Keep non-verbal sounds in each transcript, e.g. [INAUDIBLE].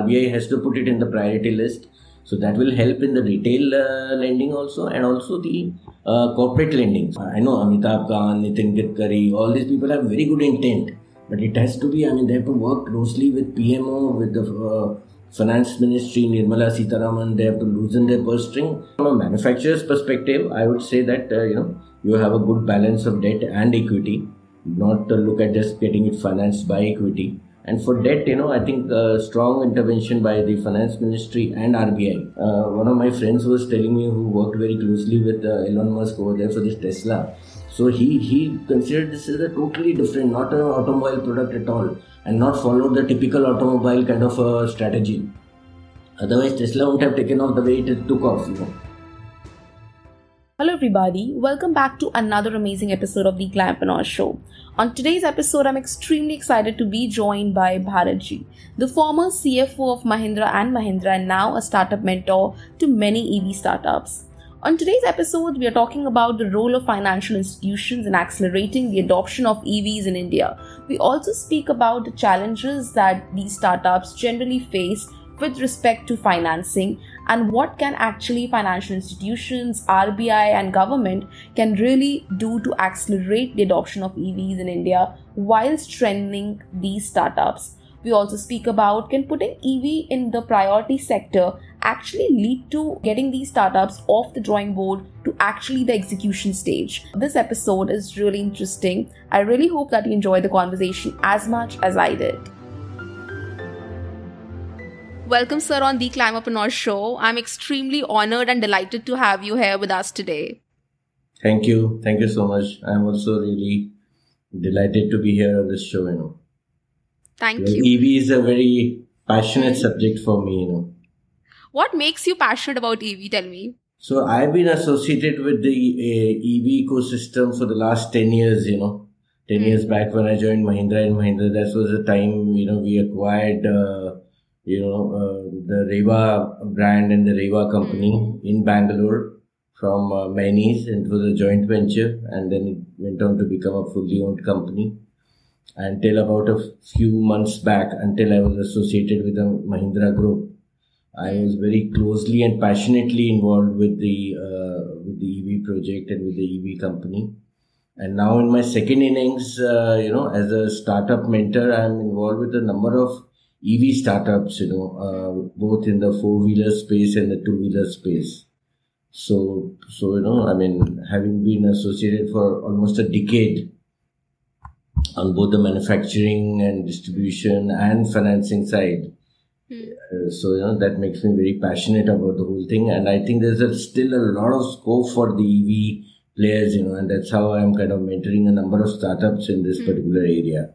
RBI has to put it in the priority list. So that will help in the retail uh, lending also and also the uh, corporate lending. I know Amitabh Kant, Nitin Gadkari, all these people have very good intent, but it has to be, I mean, they have to work closely with PMO, with the uh, finance ministry, Nirmala Sitharaman, they have to loosen their purse string. From a manufacturer's perspective, I would say that, uh, you know, you have a good balance of debt and equity, not to look at just getting it financed by equity. And for debt, you know, I think uh, strong intervention by the finance ministry and RBI. Uh, one of my friends was telling me who worked very closely with uh, Elon Musk over there for this Tesla. So he, he considered this as a totally different, not an automobile product at all, and not follow the typical automobile kind of a strategy. Otherwise, Tesla wouldn't have taken off the way it took off, you know. Hello, everybody. Welcome back to another amazing episode of the Climapreneur Show. On today's episode, I'm extremely excited to be joined by Bharatji, the former CFO of Mahindra and Mahindra, and now a startup mentor to many EV startups. On today's episode, we are talking about the role of financial institutions in accelerating the adoption of EVs in India. We also speak about the challenges that these startups generally face with respect to financing and what can actually financial institutions, RBI and government can really do to accelerate the adoption of EVs in India while strengthening these startups. We also speak about can putting EV in the priority sector actually lead to getting these startups off the drawing board to actually the execution stage. This episode is really interesting. I really hope that you enjoy the conversation as much as I did. Welcome, sir, on the Climapreneur Show. I'm extremely honored and delighted to have you here with us today. Thank you. Thank you so much. I'm also really delighted to be here on this show, you know. Thank you. EV is a very passionate subject for me, you know. What makes you passionate about EV? Tell me. So I've been associated with the uh, EV ecosystem for the last 10 years, you know. 10 mm. years back when I joined Mahindra and Mahindra, that was the time, you know, we acquired uh, you know, uh, the Reva brand and the Reva company mm-hmm. in Bangalore from uh, and it was a joint venture and then it went on to become a fully owned company until about a few months back until I was associated with the Mahindra group. I mm-hmm. was very closely and passionately involved with the uh, with the EV project and with the EV company. And now in my second innings, uh, you know, as a startup mentor, I'm involved with a number of EV startups, you know, uh, both in the four wheeler space and the two wheeler space. So, so you know, I mean, having been associated for almost a decade on both the manufacturing and distribution and financing side. Hmm. Uh, so you know that makes me very passionate about the whole thing, and I think there's a, still a lot of scope for the EV players, you know, and that's how I'm kind of mentoring a number of startups in this hmm. particular area.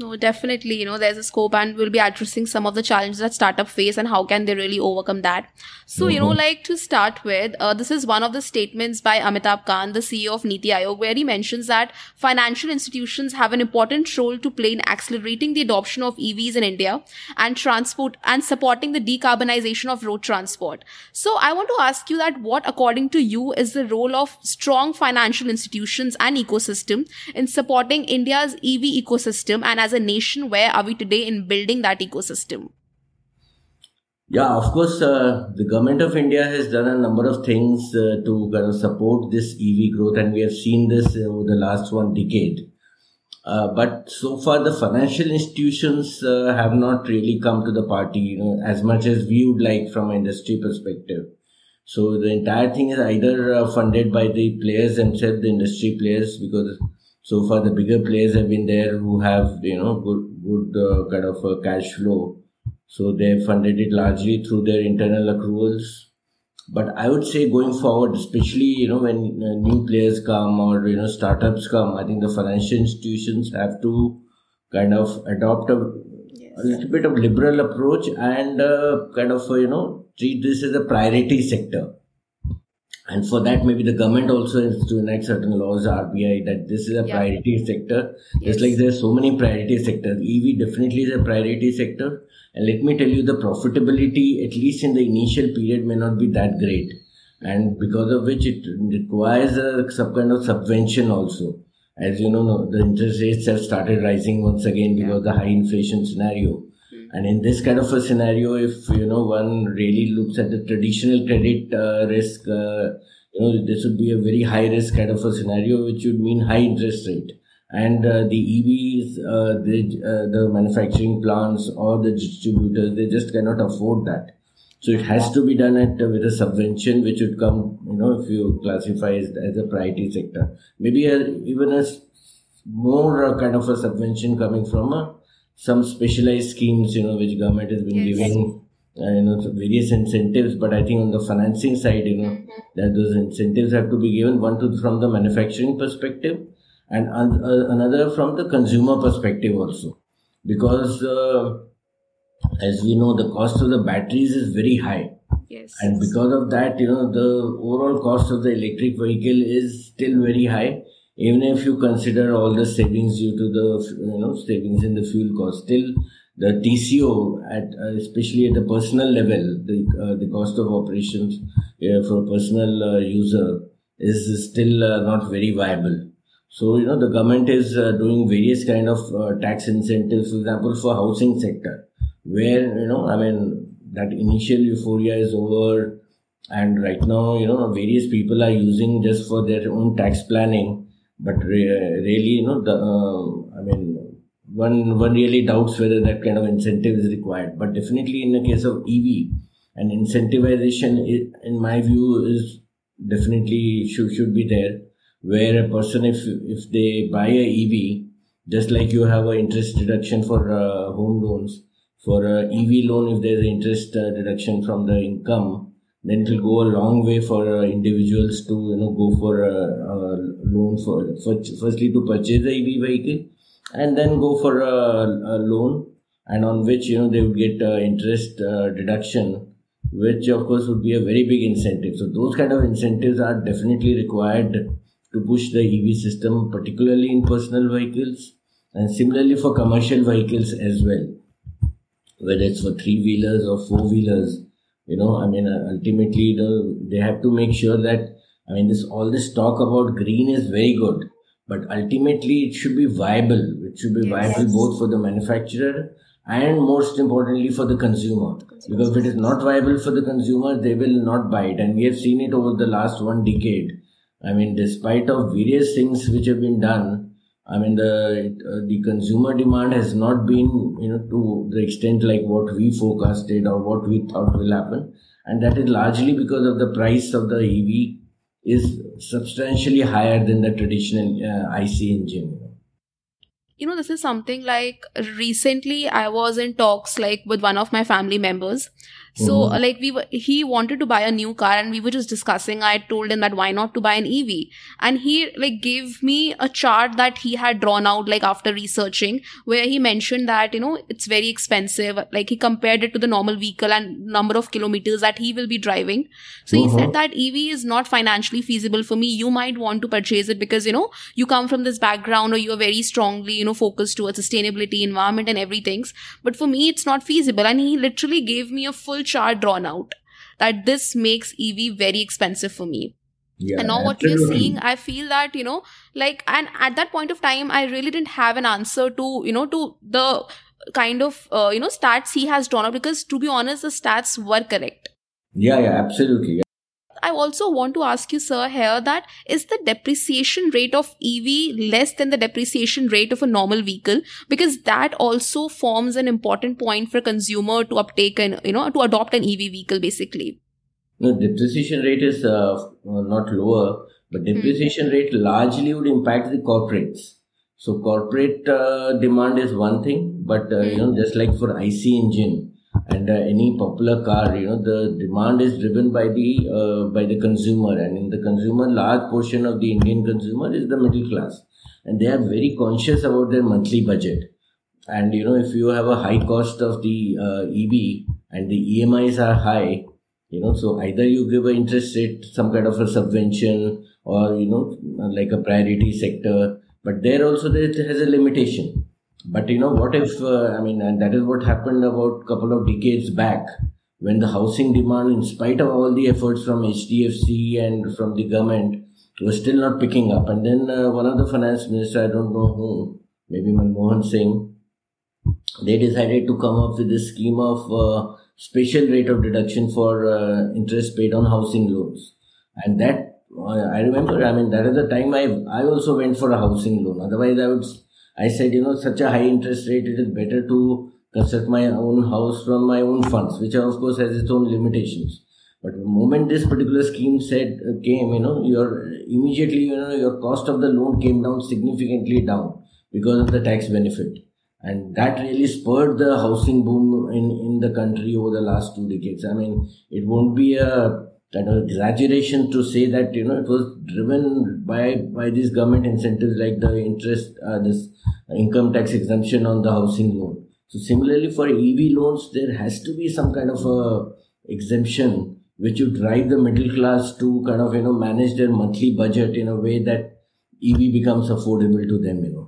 No, definitely. You know, there's a scope, and we'll be addressing some of the challenges that startup face and how can they really overcome that. So, mm-hmm. you know, mm-hmm. like to start with, uh, this is one of the statements by Amitabh Kant, the CEO of Niti Aayog, where he mentions that financial institutions have an important role to play in accelerating the adoption of EVs in India and transport and supporting the decarbonization of road transport. So, I want to ask you that what, according to you, is the role of strong financial institutions and ecosystem in supporting India's EV ecosystem and as as a nation, where are we today in building that ecosystem? Yeah, of course, uh, the government of India has done a number of things uh, to kind of support this EV growth, and we have seen this over the last one decade. Uh, but so far, the financial institutions uh, have not really come to the party, you know, as much as we would like from industry perspective. So the entire thing is either uh, funded by the players themselves, the industry players, because so far the bigger players have been there who have you know good good uh, kind of uh, cash flow. So they funded it largely through their internal accruals. But i would say going forward especially you know when uh, new players come or you know startups come i think the financial institutions have to kind of adopt a, yes. a little bit of liberal approach and uh, kind of uh, you know treat this as a priority sector and for that, maybe the government also has to enact certain laws, RBI, that this is a yeah. priority sector. Yes. Just like there's so many priority sectors. EV definitely is a priority sector. And let me tell you, the profitability, at least in the initial period, may not be that great. And because of which it requires a some kind of subvention also. As you know, the interest rates have started rising once again because yeah. of the high inflation scenario. And in this kind of a scenario, if you know one really looks at the traditional credit uh, risk, uh, you know this would be a very high risk kind of a scenario, which would mean high interest rate. And uh, the EVs, uh, the uh, the manufacturing plants or the distributors, they just cannot afford that. So it has to be done at uh, with a subvention, which would come, you know, if you classify as, as a priority sector. Maybe a, even a more kind of a subvention coming from a some specialized schemes, you know, which government has been yes. giving, uh, you know, various incentives. But I think on the financing side, you know, mm-hmm. that those incentives have to be given one to from the manufacturing perspective, and uh, another from the consumer perspective also, because uh, as we know, the cost of the batteries is very high. Yes. And because of that, you know, the overall cost of the electric vehicle is still very high even if you consider all the savings due to the you know savings in the fuel cost still the tco at uh, especially at the personal level the uh, the cost of operations uh, for a personal uh, user is still uh, not very viable. So you know the government is uh, doing various kind of tax incentives for example for housing sector where you know i mean that initial euphoria is over and right now you know various people are using just for their own tax planning but re- really you know the uh, i mean one one really doubts whether that kind of incentive is required. But definitely in the case of ev an incentivization in my view is definitely should should be there where a person if if they buy a ev just like you have an interest deduction for uh, home loans for a ev loan if there's interest uh, deduction from the income then it will go a long way for uh, individuals to you know go for a, a loan for, for firstly to purchase the EV vehicle and then go for a, a loan. And on which you know they would get uh, interest uh, deduction which of course would be a very big incentive. So those kind of incentives are definitely required to push the ev system particularly in personal vehicles and similarly for commercial vehicles as well. Whether it's for three wheelers or four wheelers you know i mean uh, ultimately know, they have to make sure that i mean this all this talk about green is very good but ultimately it should be viable. It should be yes. viable both for the manufacturer and most importantly for the consumer. Because if it is not viable for the consumer they will not buy it. And we have seen it over the last one decade. I mean despite of various things which have been done I mean, the uh, the consumer demand has not been, you know, to the extent like what we forecasted or what we thought will happen, and that is largely because of the price of the EV is substantially higher than the traditional uh, IC engine. You know this is something like recently i was in talks like with one of my family members so mm-hmm. like we were he wanted to buy a new car and we were just discussing i told him that why not to buy an ev and he like gave me a chart that he had drawn out like after researching where he mentioned that you know it's very expensive like he compared it to the normal vehicle and number of kilometers that he will be driving so mm-hmm. he said mm-hmm. that ev is not financially feasible for me you might want to purchase it because you know you come from this background or you are very strongly you know focused towards sustainability environment and everything but for me it's not feasible and he literally gave me a full full chart drawn out that this makes EV very expensive for me. Yeah, and now what we're seeing, I feel that, you know, like, and at that point of time, I really didn't have an answer to, you know, to the kind of, uh, you know, stats he has drawn out because to be honest, the stats were correct. Yeah, yeah, absolutely. I also want to ask you, sir, here that is the depreciation rate of EV less than the depreciation rate of a normal vehicle? Because that also forms an important point for a consumer to uptake and, you know, to adopt an EV vehicle basically. No, depreciation rate is uh, not lower, but hmm. depreciation hmm. rate largely would impact the corporates. So corporate uh, demand is one thing, but uh, hmm. you know, just like for IC engine, and uh, any popular car you know the demand is driven by the uh, by the consumer. And in the consumer large portion of the indian consumer is the middle class. And they are very conscious about their monthly budget. And you know if you have a high cost of the uh, ev and the emis are high you know so either you give an interest rate some kind of a subvention or you know like a priority sector. But there also there has a limitation but you know, what if, uh, I mean, and that is what happened about couple of decades back when the housing demand, in spite of all the efforts from HDFC and from the government, was still not picking up. And then uh, one of the finance minister, I don't know who, maybe Manmohan Singh, they decided to come up with this scheme of uh, special rate of deduction for uh, interest paid on housing loans. And that, uh, I remember, I mean, that is the time I, I also went for a housing loan. Otherwise, I would, I said, you know, such a high interest rate, it is better to construct my own house from my own funds, which of course has its own limitations. But the moment this particular scheme said uh, came, you know, your immediately, you know, your cost of the loan came down significantly down because of the tax benefit and that really spurred the housing boom in, in the country over the last two decades. I mean, it won't be a kind of exaggeration to say that you know it was driven by by these government incentives like the interest, uh, this income tax exemption on the housing loan. So similarly for EV loans, there has to be some kind of a exemption which would drive the middle class to kind of you know manage their monthly budget in a way that EV becomes affordable to them. You know.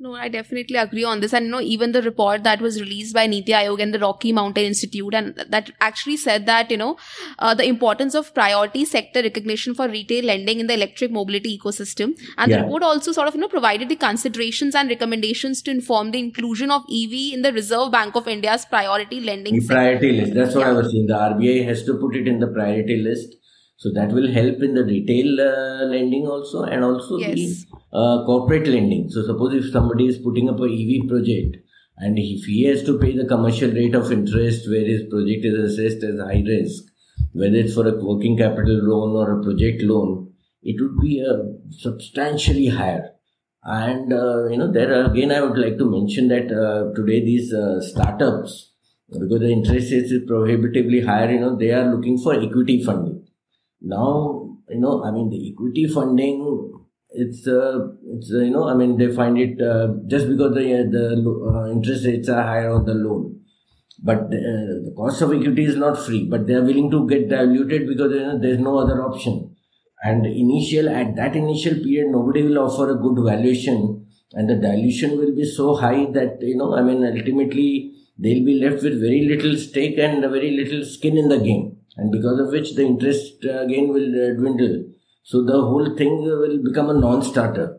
No, I definitely agree on this. And you know, even the report that was released by Niti Aayog and the Rocky Mountain Institute, and that actually said that, you know, uh, the importance of priority sector recognition for retail lending in the electric mobility ecosystem. And yeah. the report also sort of, you know, provided the considerations and recommendations to inform the inclusion of EV in the Reserve Bank of India's priority lending. The priority list. That's what yeah. I was saying. The RBI has to put it in the priority list so that will help in the retail uh, lending also and also yes. the uh, corporate lending. So suppose if somebody is putting up a EV project and if he has to pay the commercial rate of interest where his project is assessed as high risk, whether it's for a working capital loan or a project loan, it would be uh, substantially higher. And uh, you know, there again, I would like to mention that uh, today these uh, startups, because the interest rate is prohibitively higher, you know, they are looking for equity funding now, you know, I mean, the equity funding, it's, uh, it's uh, you know, I mean, they find it uh, just because the, uh, the uh, interest rates are higher on the loan. But uh, the cost of equity is not free, but they are willing to get diluted because you know, there's no other option. And initial, at that initial period, nobody will offer a good valuation and the dilution will be so high that, you know, I mean, ultimately they'll be left with very little stake and very little skin in the game and because of which the interest uh, again will uh, dwindle. So the whole thing will become a non-starter.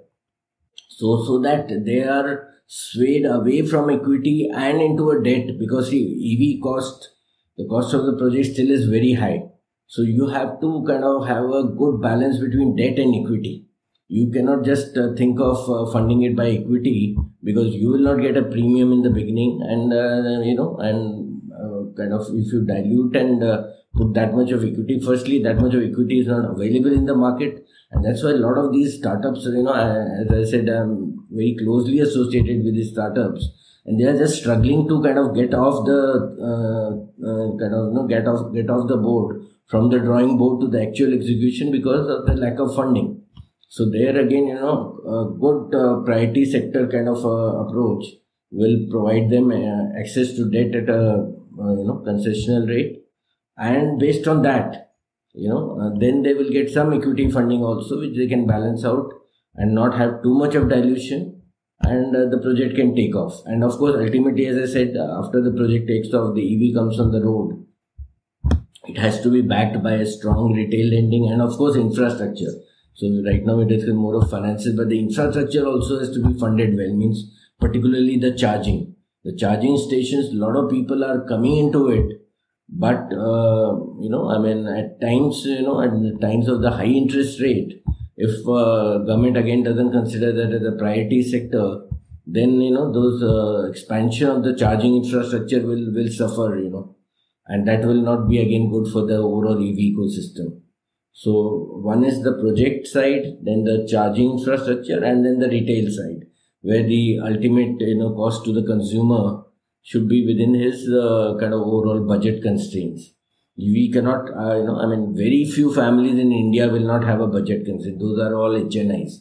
So so that they are swayed away from equity and into a debt because see, EV cost, the cost of the project still is very high. So you have to kind of have a good balance between debt and equity. You cannot just uh, think of uh, funding it by equity because you will not get a premium in the beginning, and uh, you know, and uh, kind of if you dilute and put that much of equity. Firstly, that much of equity is not available in the market, and that's why a lot of these startups, you know, as I said, I'm very closely associated with these startups, and they are just struggling to kind of get off the uh, uh, kind of you know get off get off the board from the drawing board to the actual execution because of the lack of funding. So there again, you know, a good uh, priority sector kind of uh, approach will provide them uh, access to debt at a uh, you know concessional rate and based on that you know uh, then they will get some equity funding also which they can balance out and not have too much of dilution. And uh, the project can take off. And of course ultimately as i said uh, after the project takes off the ev comes on the road. It has to be backed by a strong retail lending and of course infrastructure. So right now it is more of finances but the infrastructure also has to be funded well means particularly the charging. The charging stations a lot of people are coming into it but uh, you know, I mean, at times, you know, at the times of the high interest rate, if uh, government again doesn't consider that as a priority sector, then you know those uh, expansion of the charging infrastructure will will suffer. You know, and that will not be again good for the overall EV ecosystem. So one is the project side, then the charging infrastructure, and then the retail side, where the ultimate you know cost to the consumer should be within his uh, kind of overall budget constraints. We cannot, uh, you know, I mean, very few families in India will not have a budget constraint. Those are all HNIs.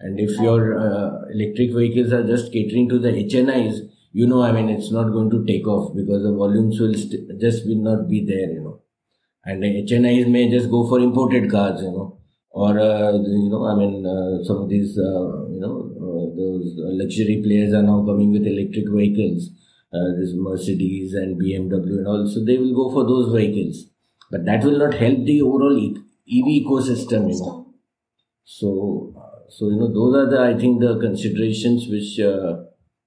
And if your uh, electric vehicles are just catering to the HNIs, you know, I mean, it's not going to take off because the volumes will st- just will not be there, you know. And the HNIs may just go for imported cars, you know, or uh, you know, I mean, uh, some of these, uh, you know, those luxury players are now coming with electric vehicles this Mercedes and BMW and all. So they will go for those vehicles, but that will not help the overall EV ecosystem. You know, so uh, so you know those are the I think the considerations which uh,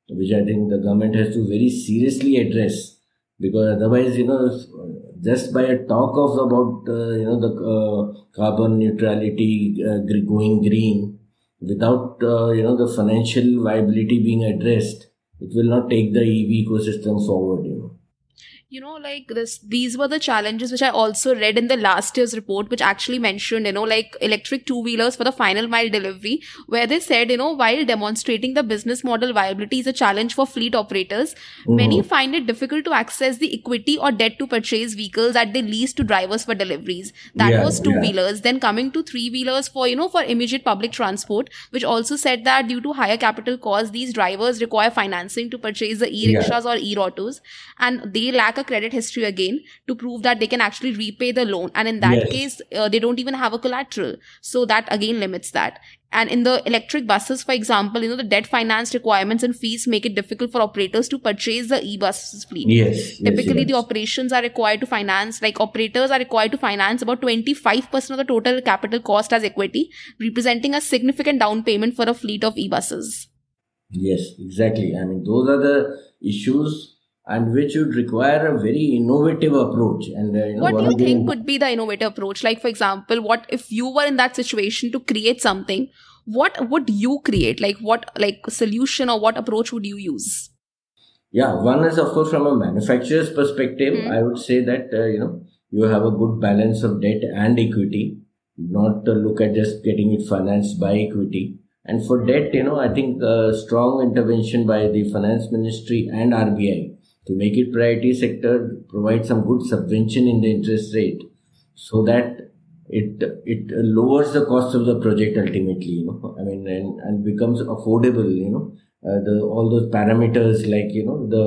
which I think the government has to very seriously address because otherwise, you know, just by a talk of about uh, you know the uh, carbon neutrality uh, going green, without uh, you know the financial viability being addressed, it will not take the EV ecosystem forward. You know like this these were the challenges which i also read in the last year's report which actually mentioned you know like electric two wheelers for the final mile delivery where they said you know while demonstrating the business model viability is a challenge for fleet operators mm-hmm. many find it difficult to access the equity or debt to purchase vehicles that they lease to drivers for deliveries that yeah, was two wheelers yeah. then coming to three wheelers for you know for immediate public transport which also said that due to higher capital costs these drivers require financing to purchase the e-rickshaws yeah. or e-autos and they lack a credit history again to prove that they can actually repay the loan. And in that yes. case, uh, they don't even have a collateral. So that again limits that. And in the electric buses, for example, you know, the debt finance requirements and fees make it difficult for operators to purchase the e-buses fleet. Yes. Typically, yes, the operations are required to finance, like operators are required to finance about 25% of the total capital cost as equity, representing a significant down payment for a fleet of e-buses. Yes, exactly. I mean, those are the issues and which would require a very innovative approach. And uh, you know, what do you think could be the innovative approach? Like, for example, what if you were in that situation to create something? What would you create? Like, what like solution or what approach would you use? Yeah, one is of course from a manufacturer's perspective. Mm-hmm. I would say that uh, you know you have a good balance of debt and equity. Not to look at just getting it financed by equity. And for debt, you know, I think a strong intervention by the finance ministry and RBI to make it priority sector, provide some good subvention in the interest rate so that it it lowers the cost of the project ultimately you know. I mean and, and becomes affordable you know. Uh, the all those parameters like you know the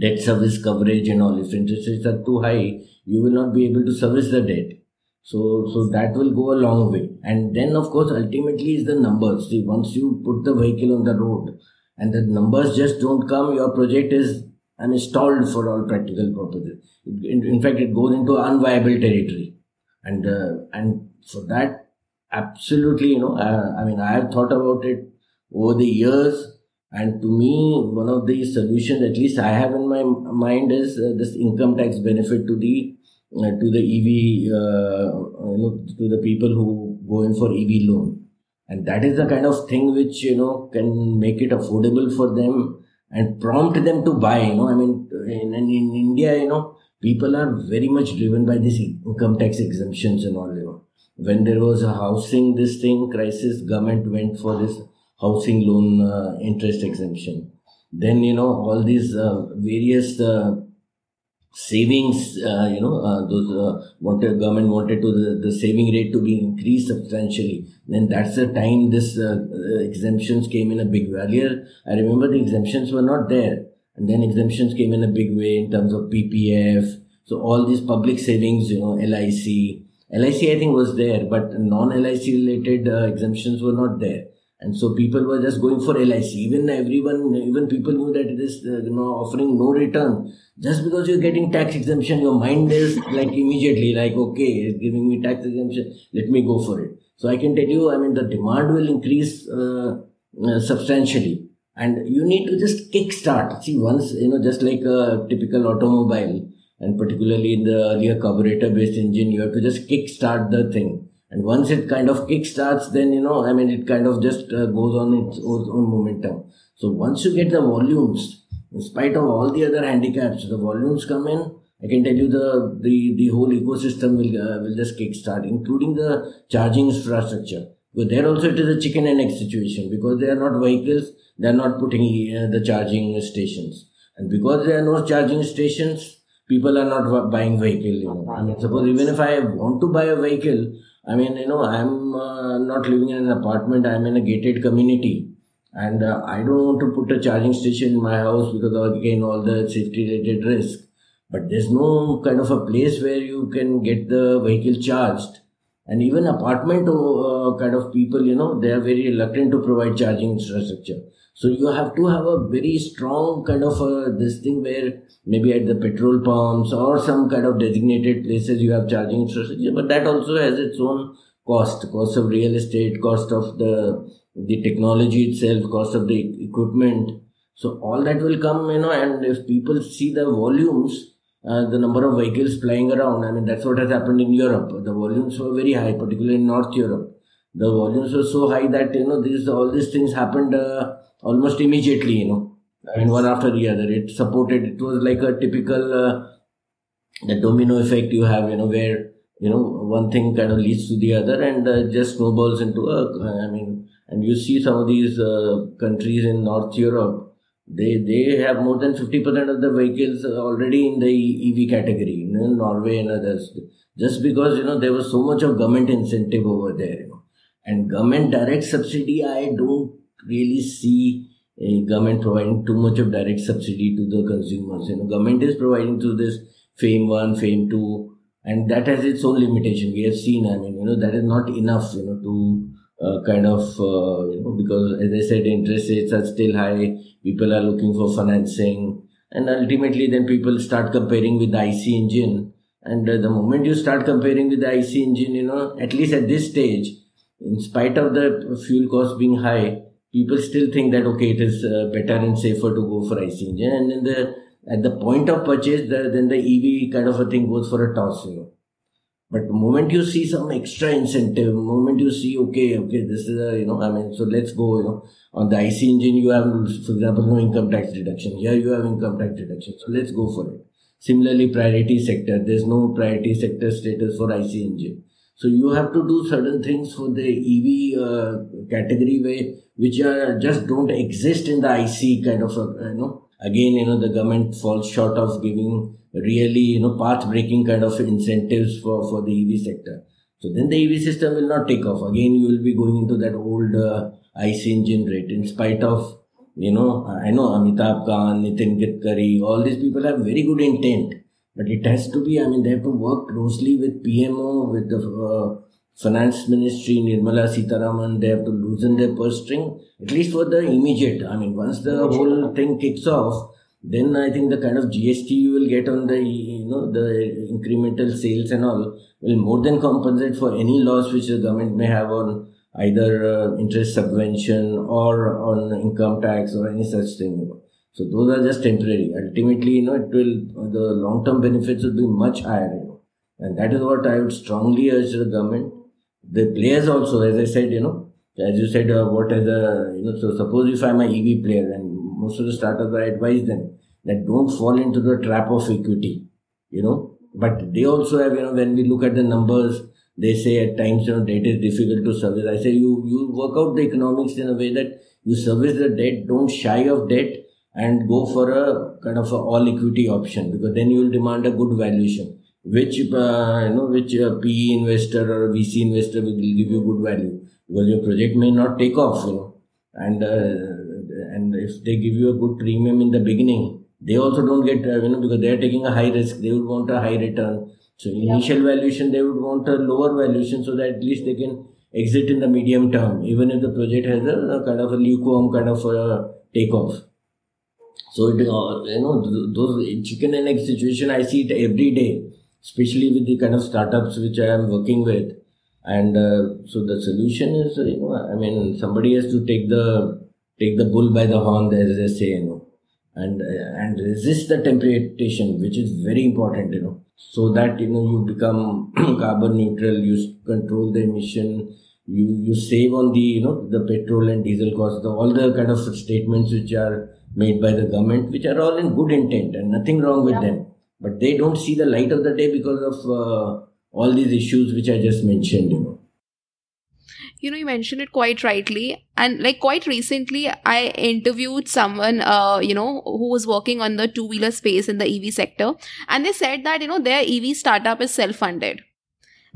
debt service coverage and all if interest rates are too high you will not be able to service the debt. So so that will go a long way. And then of course ultimately is the numbers. See once you put the vehicle on the road and the numbers just don't come, your project is installed for all practical purposes. In, fact, it goes into unviable territory, and uh, and for that, absolutely, you know, uh, I mean, I have thought about it over the years, and to me, one of the solutions, at least I have in my mind, is uh, this income tax benefit to the uh, to the EV, uh, you know, to the people who go in for EV loan and that is the kind of thing which you know can make it affordable for them and prompt them to buy you know. I mean in, in india you know people are very much driven by this income tax exemptions and all you know. When there was a housing this thing crisis government went for this housing loan uh, interest exemption. Then you know all these uh, various uh, savings, uh, you know, uh, those uh, wanted government wanted to the, the saving rate to be increased substantially. Then that's the time this uh, uh, exemptions came in a big way. Earlier, I remember the exemptions were not there, and then exemptions came in a big way in terms of PPF. So all these public savings, you know, LIC, LIC I think was there, but non-LIC related uh, exemptions were not there and so people were just going for LIC. Even everyone, even people knew that it is uh, you know offering no return. Just because you're getting tax exemption, your mind is like immediately like okay, it's giving me tax exemption, let me go for it. So I can tell you, I mean the demand will increase uh, uh, substantially, and you need to just kickstart. See, once you know, just like a typical automobile, and particularly in the earlier carburetor-based engine, you have to just kickstart the thing and once it kind of kickstarts, then, you know, I mean, it kind of just uh, goes on its own momentum. So once you get the volumes, in spite of all the other handicaps, the volumes come in, I can tell you the the, the whole ecosystem will uh, will just kickstart, including the charging infrastructure. Because there also it is a chicken and egg situation because they are not vehicles, they are not putting uh, the charging stations, and because there are no charging stations, people are not buying vehicle. You know, I mean, suppose even if I want to buy a vehicle, I mean, you know, I'm uh, not living in an apartment, I'm in a gated community. And uh, I don't want to put a charging station in my house because again, all the safety related risk. But there's no kind of a place where you can get the vehicle charged. And even apartment uh, kind of people, you know, they are very reluctant to provide charging infrastructure. So you have to have a very strong kind of a, this thing where maybe at the petrol pumps or some kind of designated places you have charging infrastructure, but that also has its own cost, cost of real estate, cost of the the technology itself, cost of the equipment. So all that will come, you know, and if people see the volumes, uh, the number of vehicles flying around, I mean, that's what has happened in Europe. The volumes were very high, particularly in North Europe. The volumes were so high that, you know, these, all these things happened uh, almost immediately, you know, and one after the other. It supported, it was like a typical, uh, the domino effect you have, you know, where, you know, one thing kind of leads to the other and uh, just snowballs into a, I mean, and you see some of these uh, countries in North Europe, they they have more than 50% of the vehicles already in the EV category, you know, Norway and others. Just because, you know, there was so much of government incentive over there, you know. And government direct subsidy, I don't really see a government providing too much of direct subsidy to the consumers. You know, government is providing through this FAME 1, FAME 2, and that has its own limitation. We have seen, I mean, you know, that is not enough, you know, to uh, kind of, uh, you know, because as I said, interest rates are still high. People are looking for financing. And ultimately, then people start comparing with the IC engine. And uh, the moment you start comparing with the IC engine, you know, at least at this stage, in spite of the fuel cost being high, people still think that, okay, it is uh, better and safer to go for IC engine. And then the, at the point of purchase, the, then the EV kind of a thing goes for a toss, you know. But the moment you see some extra incentive, moment you see, okay, okay, this is a, you know, I mean, so let's go, you know, on the IC engine, you have, for example, no income tax deduction. Here you have income tax deduction. So let's go for it. Similarly, priority sector, there's no priority sector status for IC engine. So you have to do certain things for the EV uh, category way, which are just don't exist in the IC kind of, a, you know, again, you know, the government falls short of giving really, you know, path breaking kind of incentives for, for the EV sector. So then the EV system will not take off. Again, you will be going into that old uh, IC engine rate in spite of, you know, I know Amitabh Kant, Nitin Gadkari, all these people have very good intent. But it has to be, I mean, they have to work closely with PMO, with the uh, finance ministry, Nirmala Sitharaman, they have to loosen their purse string, at least for the immediate. I mean, once the whole thing kicks off, then I think the kind of GST you will get on the you know the incremental sales and all will more than compensate for any loss which the government may have on either uh, interest subvention or on income tax or any such thing. So those are just temporary. Ultimately, you know, it will the long term benefits will be much higher. You know, and that is what I would strongly urge the government. The players also, as I said, you know, as you said, uh, what is the you know, so suppose if I'm a EV player and most of the startups I advise them that don't fall into the trap of equity, you know. But they also have, you know, when we look at the numbers, they say at times, you know, debt is difficult to service. I say you you work out the economics in a way that you service the debt, don't shy of debt, and go for a kind of a all equity option because then you will demand a good valuation. Which uh, you know, which uh, PE investor or VC investor will give you good value because your project may not take off, you know, and uh, and if they give you a good premium in the beginning, they also don't get uh, you know because they are taking a high risk. They would want a high return. So initial yeah. valuation, they would want a lower valuation so that at least they can exit in the medium term, even if the project has a, a kind of a lukewarm kind of a takeoff. So it, uh, you know those chicken and egg situation I see it every day, especially with the kind of startups which I am working with. And uh, so the solution is, you know, I mean, somebody has to take the take the bull by the horn, as they say, you know, and uh, and resist the temptation, which is very important, you know, so that you know you become [CLEARS THROAT] carbon neutral, you control the emission, you you save on the you know the petrol and diesel costs, the, all the kind of statements which are made by the government, which are all in good intent and nothing wrong with yeah. them, but they don't see the light of the day because of uh, all these issues which I just mentioned, you know. You know you mentioned it quite rightly. And like quite recently i interviewed someone uh you know who was working on the two wheeler space in the ev sector. And they said that you know their ev startup is self funded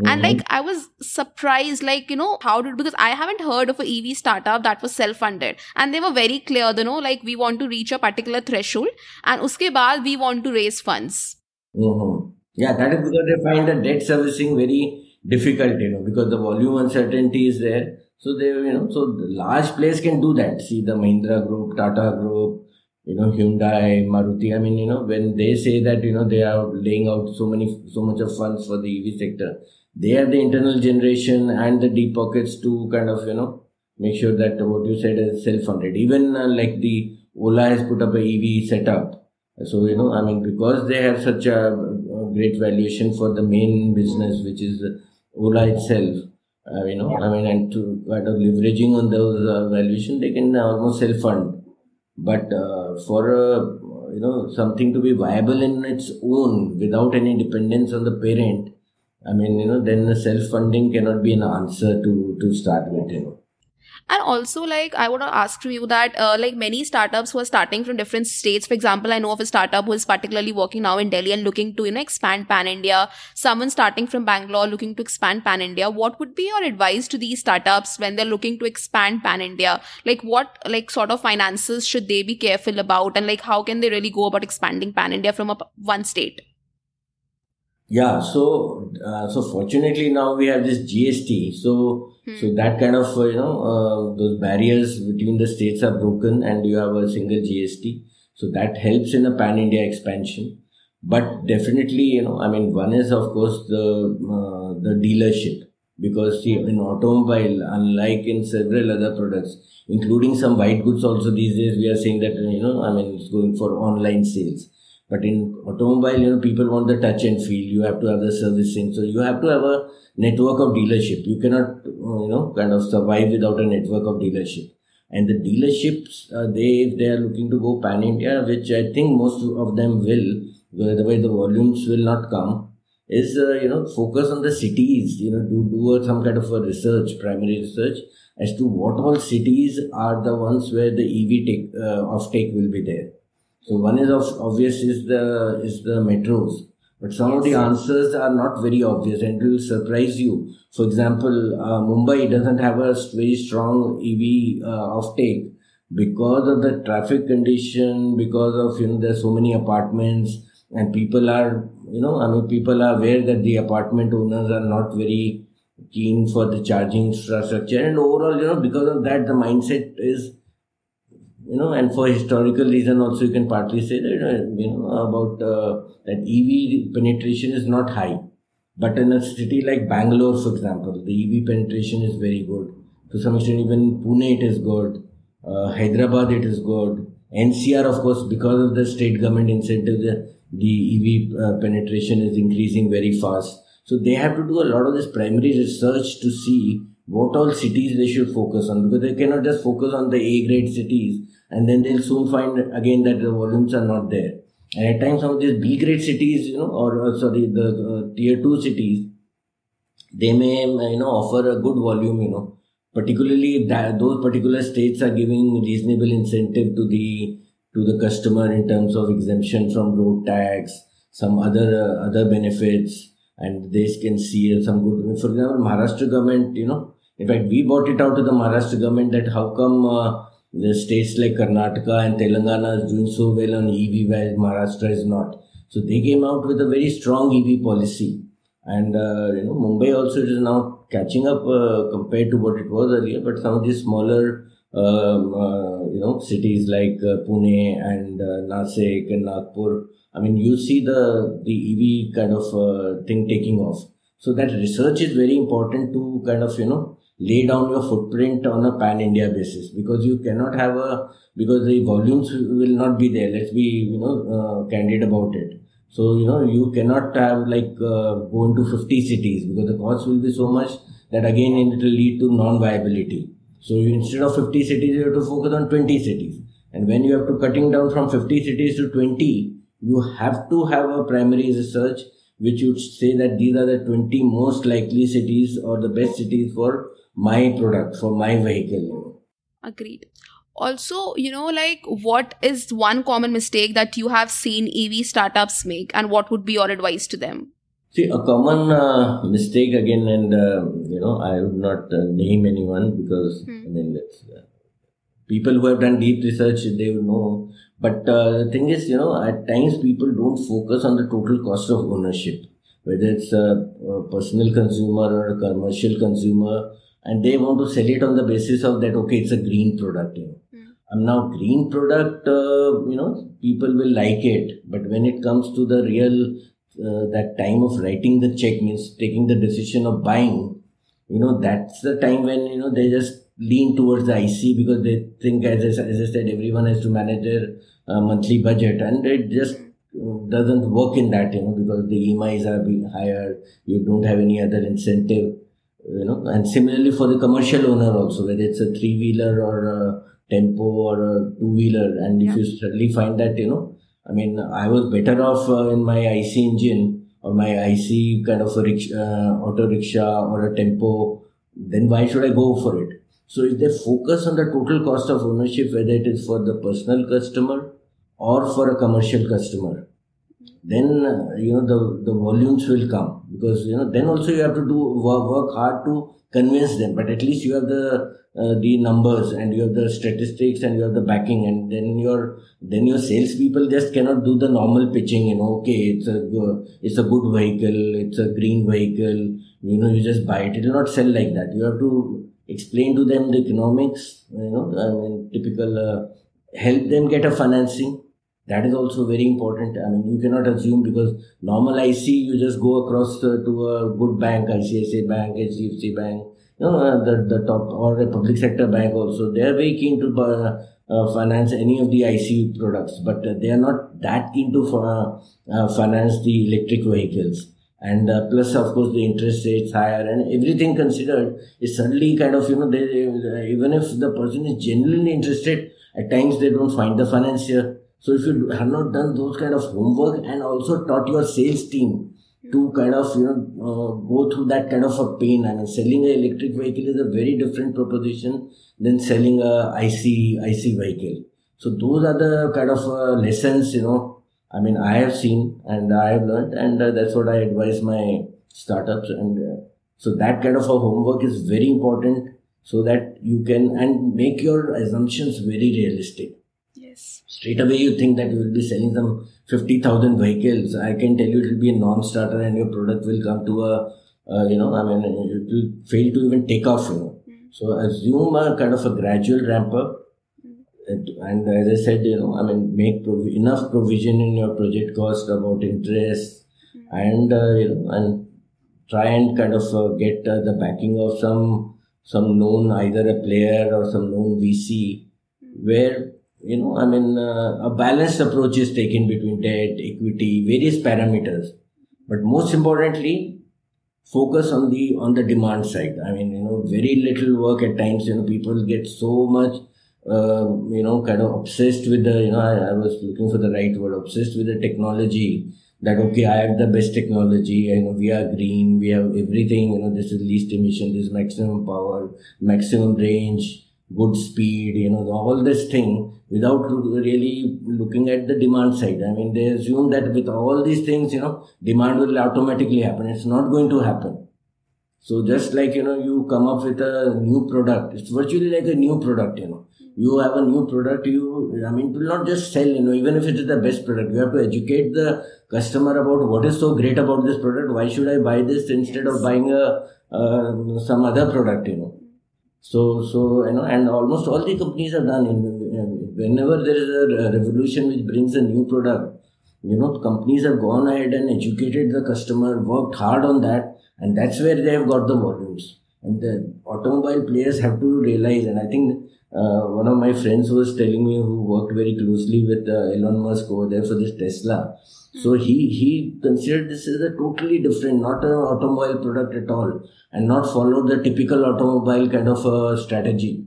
Mm-hmm. And like I was surprised, like, you know, how did because I haven't heard of an EV startup that was self-funded. And they were very clear, you know, like we want to reach a particular threshold and uske baad we want to raise funds. Mm-hmm. Yeah, that is because they find the debt servicing very difficult, you know, because the volume uncertainty is there. So they, you know, so the large players can do that. See the Mahindra Group, Tata Group, you know, Hyundai, Maruti. I mean, you know, when they say that, you know, they are laying out so many, so much of funds for the EV sector, they have the internal generation and the deep pockets to kind of, you know, make sure that what you said is self-funded. Even uh, like the Ola has put up a EV setup. So, you know, I mean, because they have such a, a great valuation for the main business, which is Ola itself, uh, you know, I mean, and to kind of leveraging on those uh, valuation, they can almost self-fund. But uh, for uh, you know something to be viable in its own without any dependence on the parent, I mean, you know, then the self-funding cannot be an answer to to start with, you know. And also like i want to ask you that uh, like many startups who are starting from different states for example i know of a startup who is particularly working now in delhi and looking to you know expand pan india someone starting from bangalore looking to expand pan india what would be your advice to these startups when they're looking to expand pan india like what like sort of finances should they be careful about? And like how can they really go about expanding pan india from a, one state yeah so uh, so fortunately now we have this gst so Hmm. So that kind of uh, you know uh, those barriers between the states are broken, and you have a single GST. So that helps in a pan India expansion. But definitely, you know, I mean, one is of course the uh, the dealership because see, in automobile, unlike in several other products, including some white goods, also these days we are saying that you know, I mean, it's going for online sales. But in automobile, you know, people want the touch and feel. You have to have the servicing, so you have to have a network of dealership. You cannot, uh, you know, kind of survive without a network of dealership. And the dealerships, uh, they if they are looking to go pan India, which I think most of them will, otherwise the volumes will not come, is uh, you know focus on the cities. You know, do do some kind of a research, primary research as to what all cities are the ones where the EV take uh, offtake will be there. So one is of obvious is the is the metros. But some of the answers are not very obvious and will surprise you. For example, uh, Mumbai doesn't have a very strong EV uh, offtake. Because of the traffic condition, because of you know there's so many apartments and people are you know I mean people are aware that the apartment owners are not very keen for the charging infrastructure. And overall you know because of that the mindset is you know, and for historical reason also you can partly say that you know about uh, that EV penetration is not high, but in a city like Bangalore, for example, the EV penetration is very good. To some extent, even Pune it is good. Uh, Hyderabad it is good. NCR, of course, because of the state government incentive, the, the EV uh, penetration is increasing very fast. So they have to do a lot of this primary research to see what all cities they should focus on because they cannot just focus on the A grade cities and then they'll soon find again that the volumes are not there. And at times, some of these B grade cities, you know, or uh, sorry, the uh, tier two cities, they may you know offer a good volume, you know, particularly if that, those particular states are giving reasonable incentive to the to the customer in terms of exemption from road tax, some other uh, other benefits, and they can see some good. For example, Maharashtra government, you know, in fact, we brought it out to the Maharashtra government that how come uh, the states like Karnataka and Telangana is doing so well on EV while Maharashtra is not. So they came out with a very strong EV policy. And uh, you know, Mumbai also is now catching up uh, compared to what it was earlier. But some of these smaller, um, uh, you know, cities like uh, Pune and uh, Nasik and Nagpur, I mean, you see the the EV kind of uh, thing taking off. So that research is very important to kind of you know lay down your footprint on a pan India basis because you cannot have a because the volumes will not be there. Let's be you know uh, candid about it. So you know you cannot have like uh, go into 50 cities because the cost will be so much that again it will lead to non-viability. So instead of 50 cities, you have to focus on 20 cities. And when you have to cutting down from 50 cities to 20, you have to have a primary research which would say that these are the 20 most likely cities or the best cities for my product for my vehicle. Agreed. Also you know like what is one common mistake that you have seen ev startups make and what would be your advice to them? See a common uh, mistake again and uh, you know i would not uh, name anyone because hmm. i mean it's uh, people who have done deep research they will know. But uh, the thing is you know at times people don't focus on the total cost of ownership. Whether it's a, a personal consumer or a commercial consumer and they want to sell it on the basis of that okay it's a green product you know. Mm. um, now green product uh, you know people will like it. But when it comes to the real uh, that time of writing the check means taking the decision of buying you know that's the time when you know they just lean towards the IC because they think, as I, as I said, everyone has to manage their uh, monthly budget, and it just doesn't work in that, you know, because the EMIs are being higher, you don't have any other incentive, you know, and similarly for the commercial owner also, whether it's a three wheeler or a tempo or a two wheeler, and yeah. if you suddenly find that, you know, I mean, I was better off uh, in my IC engine or my IC kind of a rickshaw, uh, auto rickshaw or a tempo, then why should I go for it? So if they focus on the total cost of ownership, whether it is for the personal customer or for a commercial customer, then you know the the volumes will come. Because you know then also you have to do work, work hard to convince them. But at least you have the uh, the numbers and you have the statistics and you have the backing and then your then your salespeople just cannot do the normal pitching you know okay it's a it's a good vehicle it's a green vehicle you know you just buy it. It will not sell like that. You have to explain to them the economics you know I mean typical uh, help them get a financing that is also very important i mean you cannot assume because normal ic you just go across uh, to a good bank icici bank hdfc bank you know, uh, the, the top or a public sector bank also, they are very keen to uh, uh finance any of the IC products, but uh, they are not that keen to uh, finance the electric vehicles. And plus, of course, the interest rates higher and everything considered is suddenly kind of, you know, they, even if the person is genuinely interested, at times they don't find the financier. So if you have not done those kind of homework and also taught your sales team to kind of you know uh, go through that kind of a pain. I mean, selling an electric vehicle is a very different proposition than selling a IC IC vehicle. So those are the kind of uh, lessons you know. I mean, I have seen and I have learned, and uh, that's what I advise my startups. And uh, so that kind of a homework is very important, so that you can and make your assumptions very realistic. Straight away, you think that you will be selling some 50,000 vehicles, I can tell you it will be a non-starter and your product will come to a, uh, you know, I mean, it will fail to even take off, you know. Mm. So assume a kind of a gradual ramp up. Mm. And as I said, you know, I mean, make prov- enough provision in your project cost about interest mm. and, uh, you know, and try and kind of uh, get uh, the backing of some, some known, either a player or some known VC where you know, I mean, uh, a balanced approach is taken between debt, equity, various parameters. But most importantly, focus on the on the demand side. I mean, you know, very little work at times. You know, people get so much, uh, you know, kind of obsessed with the. You know, I, I was looking for the right word. Obsessed with the technology. That okay, I have the best technology. You know, we are green. We have everything. You know, this is least emission. This is maximum power, maximum range good speed, you know, all this thing without really looking at the demand side. I mean, they assume that with all these things, you know, demand will automatically happen. It's not going to happen. So just like, you know, you come up with a new product, it's virtually like a new product, you know. You have a new product, you, I mean, will not just sell, you know, even if it is the best product, you have to educate the customer about what is so great about this product. Why should I buy this instead of buying a, uh, some other product, you know. So, so you know, and almost all the companies are done. Whenever there is a revolution which brings a new product, you know, companies have gone ahead and educated the customer, worked hard on that, and that's where they have got the volumes. And the automobile players have to realize, and I think uh, one of my friends was telling me who worked very closely with uh, Elon Musk over there for this Tesla so he he considered this as a totally different, not an automobile product at all, and not followed the typical automobile kind of strategy.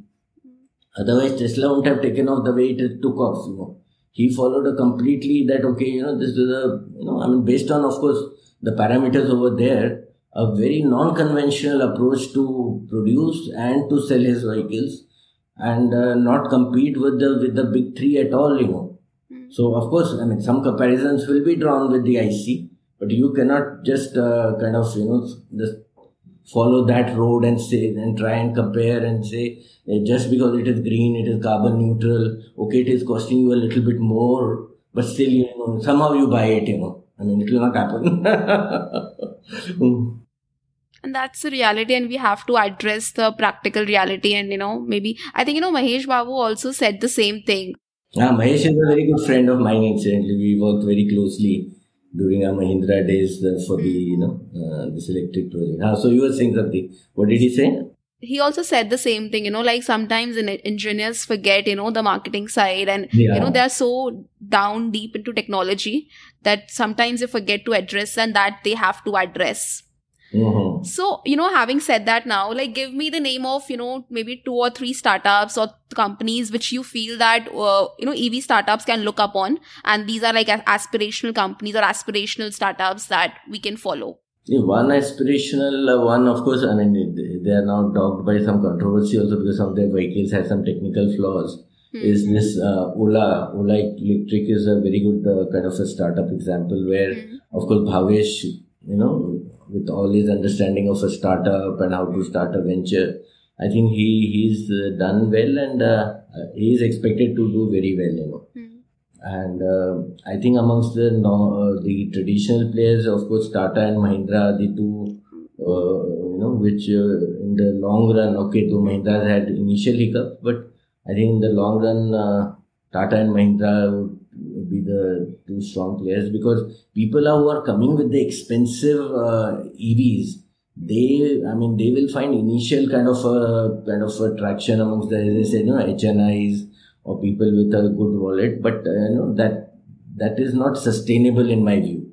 Otherwise, Tesla wouldn't have taken off the way it took off. You know, he followed a completely that okay, you know, this is a you know, I mean, based on of course the parameters over there, a very non-conventional approach to produce and to sell his vehicles, and uh, not compete with the with the big three at all. You know so of course, I mean, some comparisons will be drawn with the IC, but you cannot just uh, kind of you know just follow that road and say and try and compare and say uh, just because it is green, it is carbon neutral. Okay, it is costing you a little bit more, but still you know somehow you buy it. You know, I mean, it will not happen. [LAUGHS] and that's the reality and we have to address the practical reality and you know maybe i think you know mahesh babu also said the same thing yeah, Mahesh is a very good friend of mine. Incidentally, we worked very closely during our Mahindra days uh, for the you know uh, this electric project. Ah, so you were saying something. What did he say? he also said the same thing you know like sometimes engineers forget you know the marketing side and yeah. you know they're so down deep into technology that sometimes they forget to address and that they have to address mm-hmm. so you know having said that now like give me the name of you know maybe two or three startups or companies which you feel that uh, you know ev startups can look upon and these are like aspirational companies or aspirational startups that we can follow one aspirational uh, one, of course, I mean, they, they, are now dogged by some controversy also because some of their vehicles have some technical flaws. Mm-hmm. Is this uh, Ola? Ola Electric is a very good uh, kind of a startup example where, mm-hmm. of course, Bhavesh, you know, with all his understanding of a startup and how to start a venture, I think he he's uh, done well and uh, he is expected to do very well, you know. Mm-hmm. And uh, I think amongst the uh, the traditional players, of course, Tata and Mahindra, are the two, uh, you know, which uh, in the long run, okay, though Mahindra had initial hiccup, but I think in the long run, uh, Tata and Mahindra would be the two strong players because people who are coming with the expensive uh, EVs, they, I mean, they will find initial kind of a kind of attraction amongst the, as I said, you know, HNIs or people with a good wallet. But uh, you know that that is not sustainable in my view.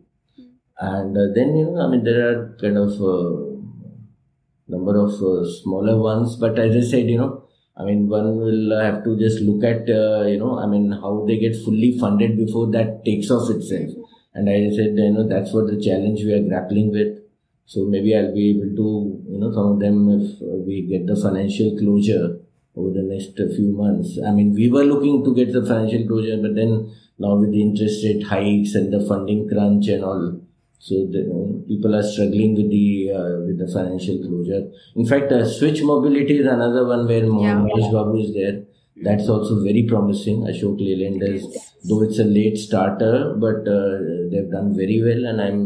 And uh, then you know i mean there are kind of uh, number of uh, smaller ones. But as i said you know i mean one will have to just look at uh, you know i mean how they get fully funded before that takes off itself and i said you know that's what the challenge we are grappling with so maybe i'll be able to you know some of them if we get the financial closure over the next few months. I mean, we were looking to get the financial closure, but then now with the interest rate hikes and the funding crunch and all, so the, uh, people are struggling with the uh, with the financial closure. In fact, uh, Switch Mobility is another one where yeah. Mahesh Babu is there. That's also very promising. Ashok Leyland is, though it's a late starter, but uh, they've done very well, and I'm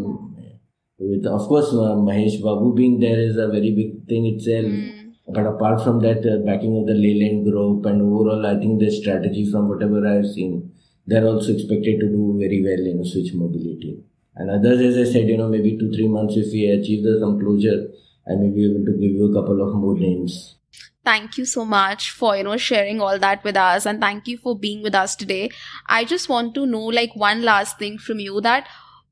with of course uh, Mahesh Babu being there is a very big thing itself. Mm but apart from that, uh, backing of the Leyland Group and overall, I think the strategy from whatever I've seen, they're also expected to do very well in switch mobility. And others, as I said, you know, maybe two, three months, if we achieve the, some closure, I may be able to give you a couple of more names. Thank you so much for, you know, sharing all that with us. And thank you for being with us today. I just want to know, like, one last thing from you that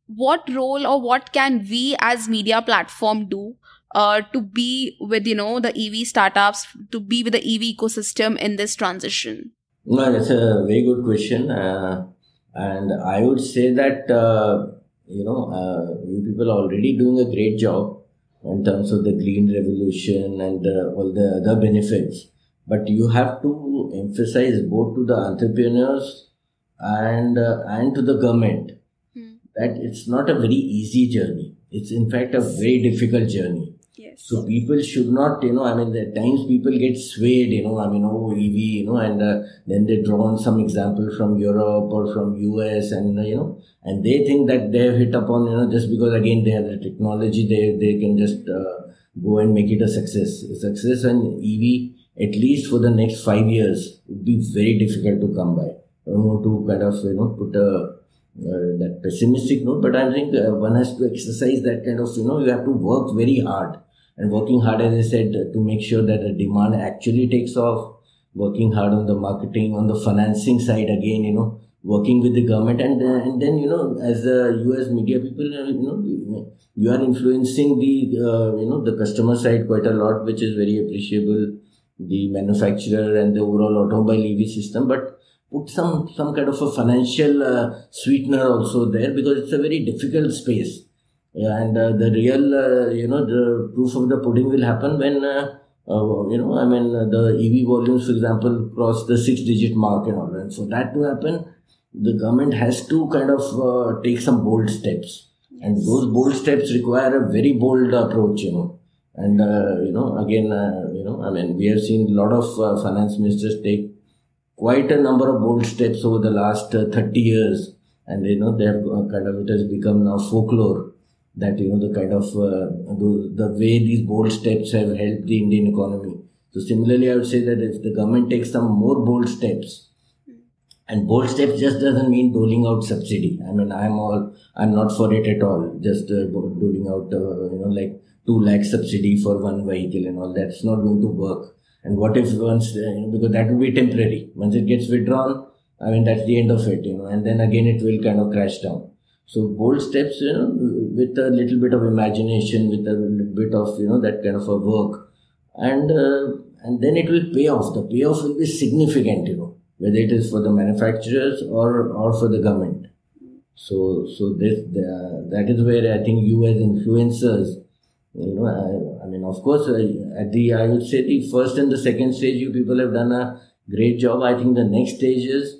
what role or what can we as media platform do uh, to be with you know the EV startups, to be with the EV ecosystem in this transition? No, that's a very good question, uh, and I would say that uh, you know uh, you people are already doing a great job in terms of the green revolution and all the other benefits. But you have to emphasize both to the entrepreneurs and uh, and to the government hmm. that it's not a very easy journey. It's in fact a very difficult journey so people should not, you know, I mean, at times people get swayed, you know, I mean, oh, EV, you know, and uh, then they draw on some example from Europe or from US and, you know, and they think that they've hit upon, you know, just because again they have the technology, they, they can just uh, go and make it a success. Success and EV, at least for the next five years, would be very difficult to come by. I don't want to kind of, you know, put a uh, that pessimistic note, but I think uh, one has to exercise that kind of, you know, you have to work very hard and working hard, as I said, to make sure that the demand actually takes off, working hard on the marketing, on the financing side again, you know, working with the government, and, uh, and then, you know, as the US media people, you know, you are influencing the, uh, you know, the customer side quite a lot, which is very appreciable, the manufacturer and the overall automobile EV system, but put some, some kind of a financial uh, sweetener also there because it's a very difficult space and uh, the real uh, you know the proof of the pudding will happen when uh, uh you know i mean uh, the ev volumes for example cross the six digit mark and all that. For that to happen the government has to kind of uh, take some bold steps. And those bold steps require a very bold approach you know. And you know again you know i mean we have seen a lot of finance ministers take quite a number of bold steps over the last 30 years. And you know they have kind of it has become now folklore that you know the kind of uh, the, the way these bold steps have helped the Indian economy. So similarly, I would say that if the government takes some more bold steps, and bold steps just doesn't mean doling out subsidy. I mean, I'm all I'm not for it at all. Just uh, doling out, uh, you know, like 2 lakh subsidy for one vehicle and all that's not going to work and what if once uh, you know, because that will be temporary once it gets withdrawn i mean that's the end of it you know and then again it will kind of crash down so bold steps you know with a little bit of imagination with a little bit of you know that kind of a work. And uh, and then it will pay off. The payoff will be significant you know whether it is for the manufacturers or or for the government. So so this the, that is where i think you as influencers you know I, I mean of course uh, at the i would say the first and the second stage you people have done a great job. I think the next stage is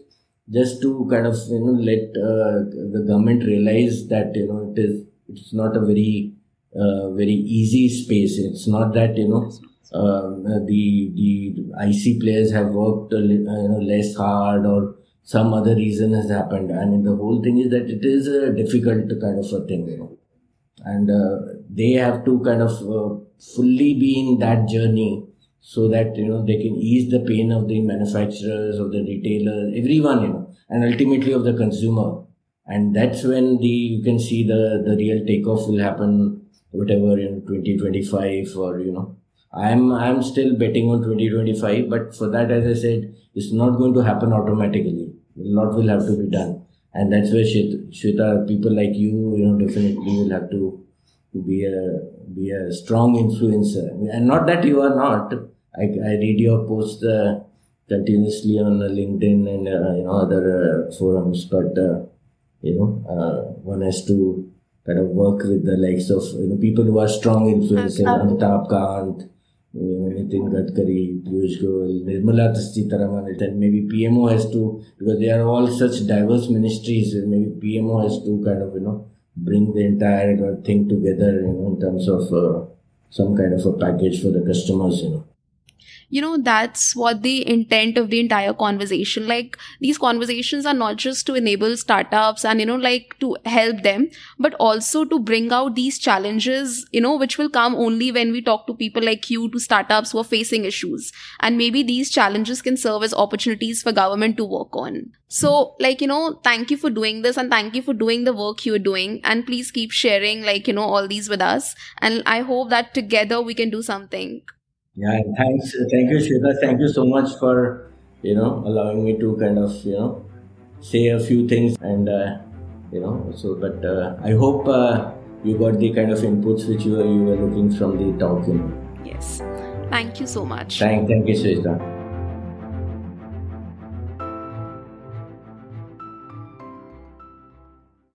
just to kind of you know let uh, the government realize that you know it is it's not a very uh, very easy space it's not that you know um, the the IC players have worked you know less hard or some other reason has happened. I mean, the whole thing is that it is a difficult kind of a thing, you know, and uh, they have to kind of uh, fully be in that journey so that you know they can ease the pain of the manufacturers of the retailers, everyone, you know, and ultimately of the consumer. And that's when the you can see the the real takeoff will happen, whatever in 2025 or you know I'm I'm still betting on 2025, but for that, as I said, it's not going to happen automatically. A lot will have to be done, and that's where Shweta, people like you, you know, definitely will have to be a be a strong influencer, and not that you are not. I, I read your posts uh, continuously on LinkedIn and uh, you know other uh, forums, but uh, you know uh, one has to kind of work with the likes of you know people who are strong influencers, Amitabh Kant Nitin Gadkari, Piyush Goyal, Nirmala Sitharaman, and maybe PMO has to, because they are all such diverse ministries, maybe PMO has to kind of, you know, bring the entire thing together, you know, in terms of uh, some kind of a package for the customers, you know you know that's what the intent of the entire conversation like these conversations are not just to enable startups and you know like to help them but also to bring out these challenges you know which will come only when we talk to people like you to startups who are facing issues. And maybe these challenges can serve as opportunities for government to work on. So like you know thank you for doing this and thank you for doing the work you're doing. And please keep sharing like you know all these with us. And i hope that together we can do something yeah, thanks. Thank you, Shweta. Thank you so much for, you know, allowing me to kind of, you know, say a few things and, uh, you know, so, but uh, I hope uh, you got the kind of inputs which you were, you were looking from the talk, you know. Yes. Thank you so much. Thank, thank you, Shweta.